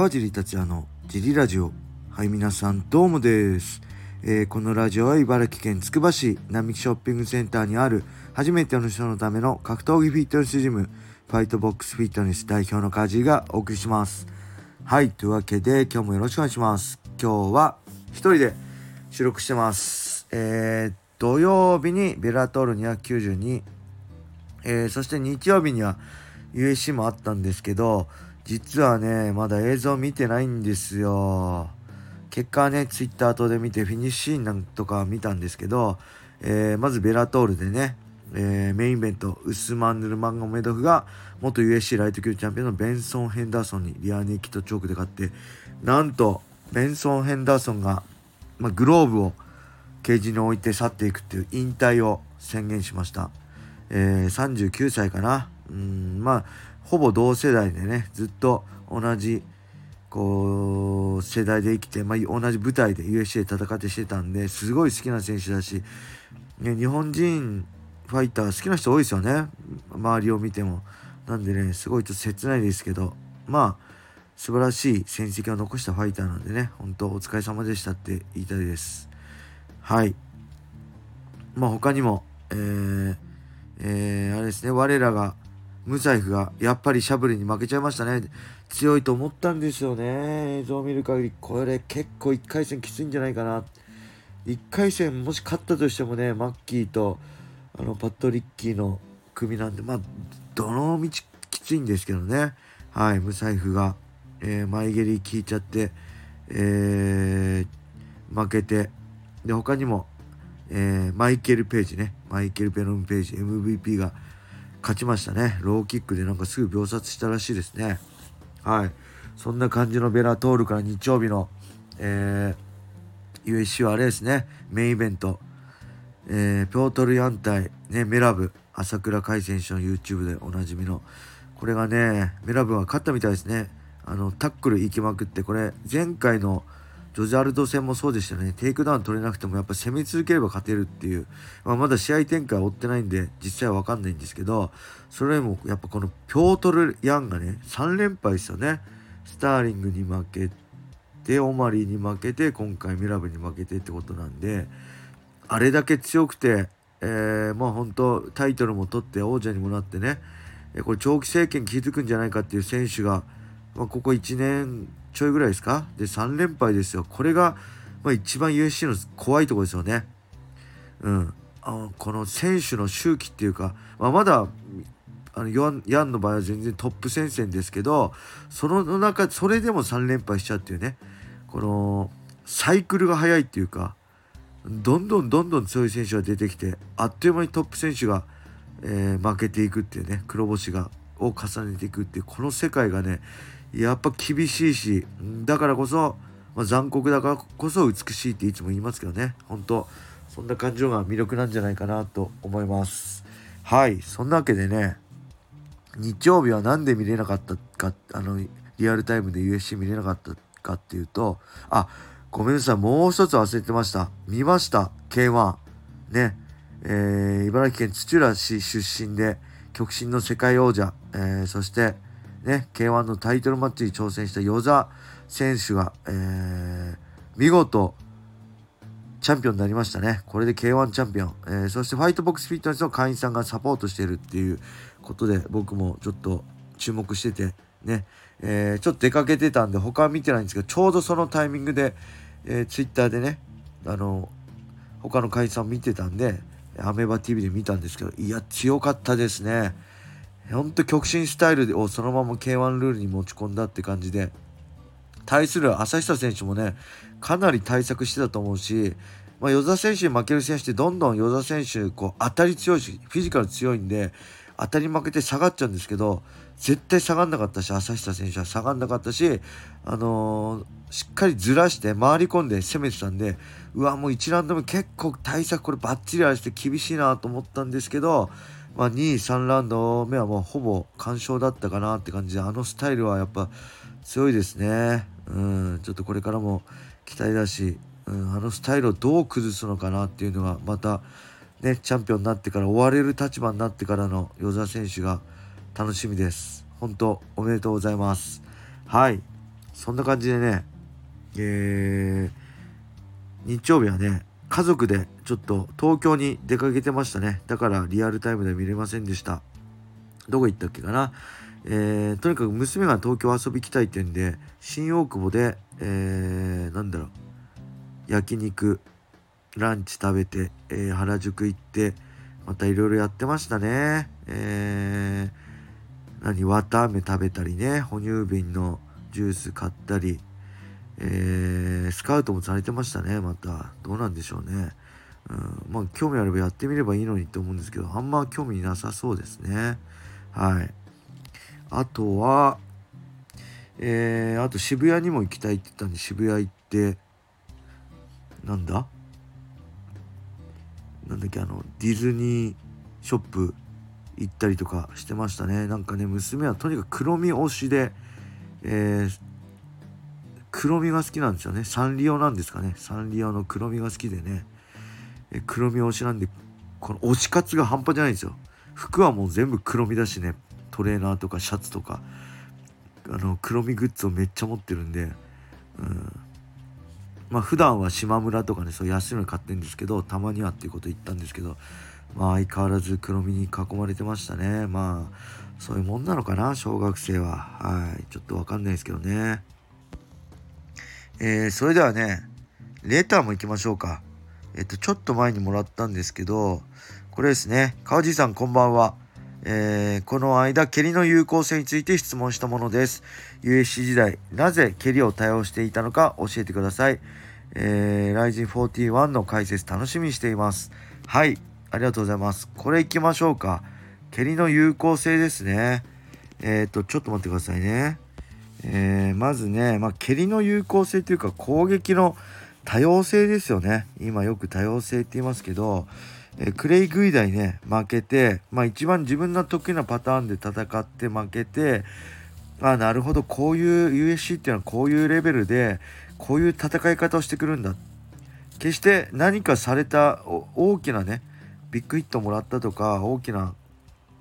川尻達也のジリラジオ。はい皆さんどうもです、えー、このラジオは茨城県つくば市並木ショッピングセンターにある初めての人のための格闘技フィットネスジムファイトボックスフィットネス代表のカジがお送りします。はいというわけで今日もよろしくお願いします。今日は一人で収録してます。えー、土曜日にベラトール292えー、そして日曜日には USC もあったんですけど実はねまだ映像見てないんですよ。結果はねツイッター等で見てフィニッシュシーンなんとか見たんですけど、えー、まずベラトールでね、えー、メインイベントウスマン・ヌルマンガメドフが元 USC ライト級チャンピオンのベンソン・ヘンダーソンにリアネキとチョークで勝ってなんとベンソン・ヘンダーソンが、まあ、グローブをケージに置いて去っていくっていう引退を宣言しました、えー、39歳かな。うんまあほぼ同世代でねずっと同じこう世代で生きて、まあ、同じ舞台で USC で戦ってしてたんですごい好きな選手だし、ね、日本人ファイター好きな人多いですよね。周りを見ても。なんでねすごいちょっと切ないですけどまあ素晴らしい戦績を残したファイターなんでね本当お疲れ様でしたって言いたいです。はい。まあ他にもえー、えー、あれですね我らが無財布がやっぱりシャブルに負けちゃいましたね。強いと思ったんですよね。映像を見る限り、これ結構1回戦きついんじゃないかな。1回戦もし勝ったとしてもね、マッキーとあのパットリッキーの組なんで、まあ、どの道きついんですけどね。はい、無財布が、えー、前蹴り効いちゃって、えー、負けて、で、他にも、えー、マイケル・ページね、マイケル・ペロン・ページ、MVP が、勝ちましたね。ローキックでなんかすぐ秒殺したらしいですね。はい。そんな感じのベラトールから日曜日の、えー、USC はあれですね。メインイベント。えー、ピョートルヤン対、ね、メラブ、朝倉海選手の YouTube でおなじみの。これがね、メラブは勝ったみたいですね。あの、タックル行きまくって、これ、前回のジョゼ・アルド戦もそうでしたね。テイクダウン取れなくてもやっぱ攻め続ければ勝てるっていう。まあ、まだ試合展開追ってないんで、実際はわかんないんですけど、それもやっぱこのピョートル・ヤンがね、3連敗ですよね。スターリングに負けて、オマリーに負けて、今回メラブに負けてってことなんで、あれだけ強くて、えー、まあ本当タイトルも取って王者にもなってね、これ長期政権築くんじゃないかっていう選手が、まあ、ここ1年ちょいぐらいですか？で、3連敗ですよ。これが、まあ、一番 USC の怖いところですよね。うん。あこの選手の周期っていうか、まあ、まだ、あのヤンの場合は全然トップ戦線ですけど、その中、それでも3連敗しちゃうっていうね、この、サイクルが速いっていうか、どんどんどんどん強い選手が出てきて、あっという間にトップ選手が、えー、負けていくっていうね、黒星が、を重ねていくっていう、この世界がね、やっぱ厳しいしだからこそ、まあ、残酷だからこそ美しいっていつも言いますけどね。本当そんな感情が魅力なんじゃないかなと思います。はいそんなわけでね日曜日は何で見れなかったかあのリアルタイムで USC 見れなかったかっていうとあごめんなさいもう一つ忘れてました。見ました K1 ねえー、茨城県土浦市出身で極真の世界王者、えー、そしてね、K1 のタイトルマッチに挑戦した与座選手が、えー、見事、チャンピオンになりましたね。これで K1 チャンピオン。えー、そしてファイトボックスフィットネスの会員さんがサポートしてるっていうことで、僕もちょっと注目してて、ね、えー、ちょっと出かけてたんで、他は見てないんですけど、ちょうどそのタイミングで、えー、ツイッターでね、あの、他の会員さん見てたんで、アメーバ TV で見たんですけど、いや、強かったですね。ほんと極真スタイルをそのまま K1 ルールに持ち込んだって感じで、対する朝下選手もね、かなり対策してたと思うし、まあ、与座選手に負ける選手ってどんどん与座選手、こう、当たり強いし、フィジカル強いんで、当たり負けて下がっちゃうんですけど、絶対下がんなかったし、朝下選手は下がんなかったし、あのー、しっかりずらして回り込んで攻めてたんで、うわ、もう1ラウンド目結構対策これバッチリあれして厳しいなと思ったんですけど、まあ、2、3ラウンド目はもうほぼ完勝だったかなって感じであのスタイルはやっぱ強いですね。うんちょっとこれからも期待だし、うん、あのスタイルをどう崩すのかなっていうのがまたねチャンピオンになってから追われる立場になってからの与座選手が楽しみです。本当おめでとうございます。はい。そんな感じでね、えー、日曜日はね、家族でちょっと東京に出かけてましたね。だからリアルタイムで見れませんでした。どこ行ったっけかな。えー、とにかく娘が東京遊び来たいってんで、新大久保で、えー、なんだろう、焼肉、ランチ食べて、えー、原宿行って、またいろいろやってましたね。えー、何、綿飴食べたりね、哺乳瓶のジュース買ったり、えー、スカウトもされてましたね、また。どうなんでしょうね。うん、まあ、興味あればやってみればいいのにって思うんですけど、あんま興味なさそうですね。はい。あとは、えー、あと渋谷にも行きたいって言ったんで、渋谷行って、なんだ？なんだっけ、あの、ディズニーショップ行ったりとかしてましたね。なんかね、娘はとにかく黒み推しで、えー、黒みが好きなんですよねサンリオなんですかねサンリオの黒みが好きでねえ黒み推しなんでこの推し活が半端じゃないんですよ。服はもう全部黒みだしね。トレーナーとかシャツとか。あの黒みグッズをめっちゃ持ってるんで、うん、まあ普段は島村とかねそう安いの買ってるんですけどたまにはっていうこと言ったんですけどまあ相変わらず黒みに囲まれてましたね。まあそういうもんなのかな小学生は。はい。ちょっとわかんないですけどね。えー、それではね、レターも行きましょうか。えっと、ちょっと前にもらったんですけど、これですね。川地さんこんばんは。えー、この間、蹴りの有効性について質問したものです。USC 時代、なぜ蹴りを多用していたのか教えてください。えー、ライジン41の解説楽しみにしています。はい、ありがとうございます。これ行きましょうか。蹴りの有効性ですね。えっ、と、ちょっと待ってくださいね。えー、まずね、まあ、蹴りの有効性というか攻撃の多様性ですよね。今よく多様性って言いますけど、え、クレイ・グイダイね負けて、まあ、一番自分の得意なパターンで戦って負けてあなるほどこういう UFC っていうのはこういうレベルでこういう戦い方をしてくるんだ。決して何かされた大きなねビッグヒットもらったとか大きな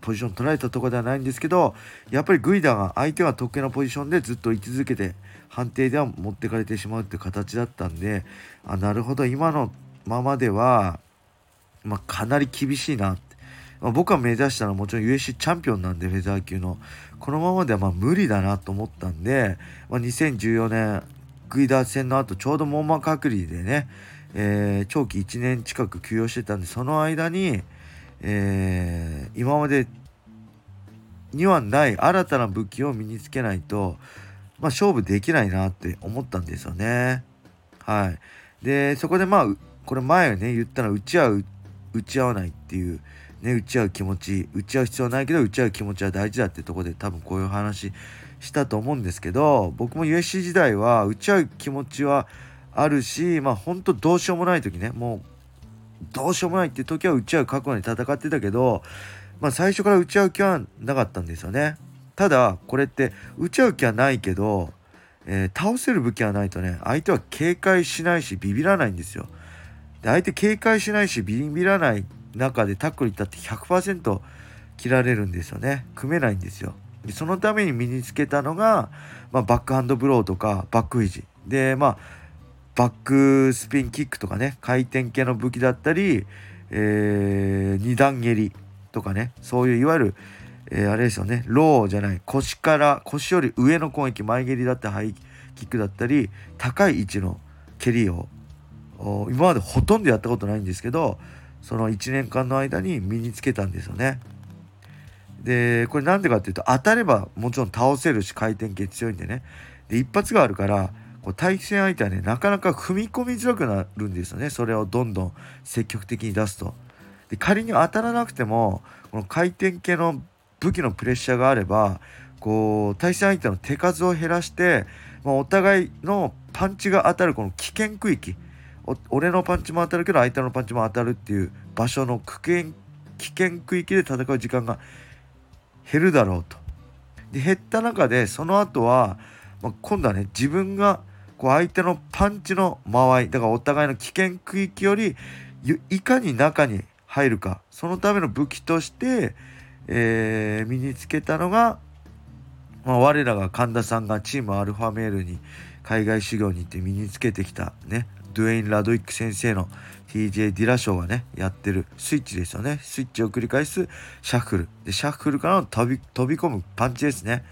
ポジション取られたとこではないんですけどやっぱりグイダが相手は得意なポジションでずっと居続けて判定では持ってかれてしまうっていう形だったんであなるほど今のままでは、まあ、かなり厳しいなって。まあ、僕は目指したのはもちろん USC チャンピオンなんでフェザー級のこのままではま無理だなと思ったんで、まあ、2014年グイダー戦の後ちょうど網膜隔離でね、えー、長期1年近く休養してたんでその間に、えー、今までにはない新たな武器を身につけないと、まあ、勝負できないなって思ったんですよね。はい。で、そこでまあ、これ前ね、言ったのは打ち合う、打ち合わないっていう、ね、打ち合う気持ち、打ち合う必要ないけど、打ち合う気持ちは大事だってとこで多分こういう話したと思うんですけど、僕も USC 時代は打ち合う気持ちはあるし、まあ本当どうしようもない時ね、もうどうしようもないって時は打ち合う覚悟に戦ってたけど、まあ、最初から打ち合う気はなかったんですよね。ただこれって打ち合う気はないけど、えー、倒せる武器はないとね相手は警戒しないしビビらないんですよ。で相手警戒しないしビビらない中でタックルいったって100%切られるんですよね組めないんですよ。でそのために身につけたのが、まあ、バックハンドブローとかバックイジでまあバックスピンキックとかね回転系の武器だったり、えー、2段蹴りとかねそういういわゆる、えー、あれですよね。ローじゃない。腰から腰より上の攻撃。前蹴りだったりハイキックだったり高い位置の蹴りを今までほとんどやったことないんですけどその1年間の間に身につけたんですよね。でこれなんでかっていうと当たればもちろん倒せるし回転系強いんでね。で一発があるからこう対戦相手はねなかなか踏み込みづらくなるんですよね。それをどんどん積極的に出すと。で仮に当たらなくてもこの回転系の武器のプレッシャーがあればこう対戦相手の手数を減らして、まあ、お互いのパンチが当たるこの危険区域俺のパンチも当たるけど相手のパンチも当たるっていう場所の危険危険区域で戦う時間が減るだろうと。で減った中でその後は、まあ、今度はね自分がこう相手のパンチの間合いだからお互いの危険区域よりいかに中に入るかそのための武器として、えー、身につけたのがまあ、我らが神田さんがチームアルファメールに海外修行に行って身につけてきたねドゥエイン・ラドウィック先生の TJ ディラショーがねやってるスイッチですよね。スイッチを繰り返すシャッフル。でシャッフルからの飛び飛び込むパンチですね。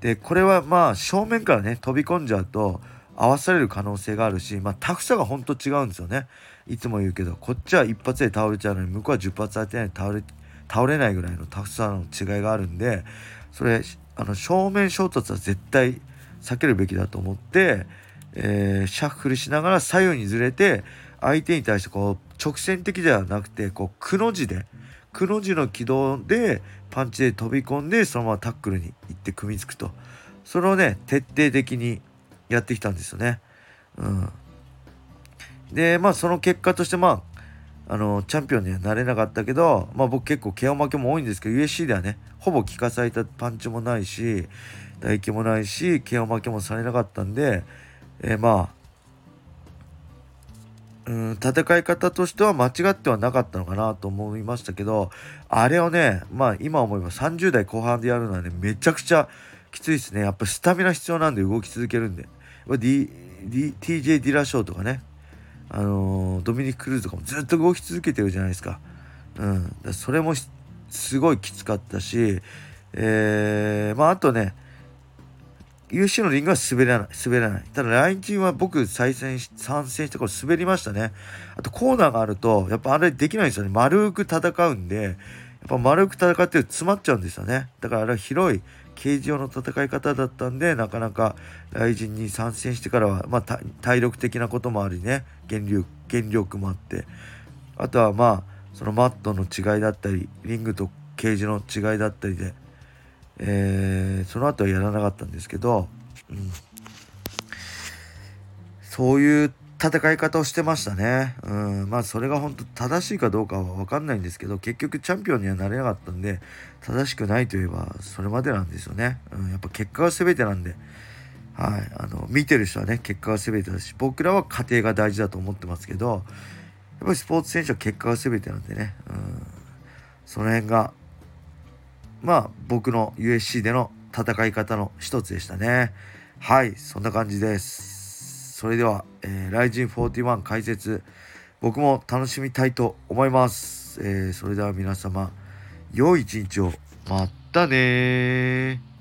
でこれはまあ正面からね飛び込んじゃうと合わされる可能性があるし、まあ、タフさがほんと違うんですよね。いつも言うけどこっちは一発で倒れちゃうのに向こうは10発当てないで倒れ倒れないぐらいのタフさんの違いがあるんでそれあの正面衝突は絶対避けるべきだと思って、えー、シャッフルしながら左右にずれて相手に対してこう直線的ではなくてこうくの字でくの字の軌道でパンチで飛び込んでそのままタックルに行って組みつくとそれをね徹底的にやってきたんですよね。うん、でまあその結果としてまああのチャンピオンにはなれなかったけど、まあ、僕結構 KO 負けも多いんですけど USC ではねほぼ効かされたパンチもないし唾液もないし KO 負けもされなかったんで、えー、まあうん戦い方としては間違ってはなかったのかなと思いましたけどあれをねまあ今思えば30代後半でやるのはねめちゃくちゃきついですね。やっぱスタミナ必要なんで動き続けるんで。D D TJ ディラショーとかねあの、ドミニク・クルーズとかもずっと動き続けてるじゃないですか。うん、だそれもすごいきつかったし、えー、まああとね UC のリングは滑らない、滑らない。ただ、来日は僕、再戦、参戦してこれ滑りましたね。あと、コーナーがあると、やっぱあれできないんですよね。丸く戦うんで、やっぱ丸く戦って詰まっちゃうんですよね。だから、あれは広い形状の戦い方だったんで、なかなか来人に参戦してからは、まあ、体力的なこともありね、減力、減力もあって、あとはまあ、そのマットの違いだったり、リングとケージの違いだったりで、えー、その後はやらなかったんですけど、うん、そういう戦い方をしてましたね。うん、まあそれが本当正しいかどうかは分かんないんですけど結局チャンピオンにはなれなかったんで正しくないといえばそれまでなんですよね。うん、やっぱ結果が全てなんで、はい、あの見てる人はね結果が全てだし僕らは家庭が大事だと思ってますけどやっぱりスポーツ選手は結果が全てなんでね、うん、その辺がまあ僕の USC での戦い方の一つでしたね。はい、そんな感じです。それでは、えー、ライジン41解説、僕も楽しみたいと思います。えー、それでは皆様、良い一日を。またね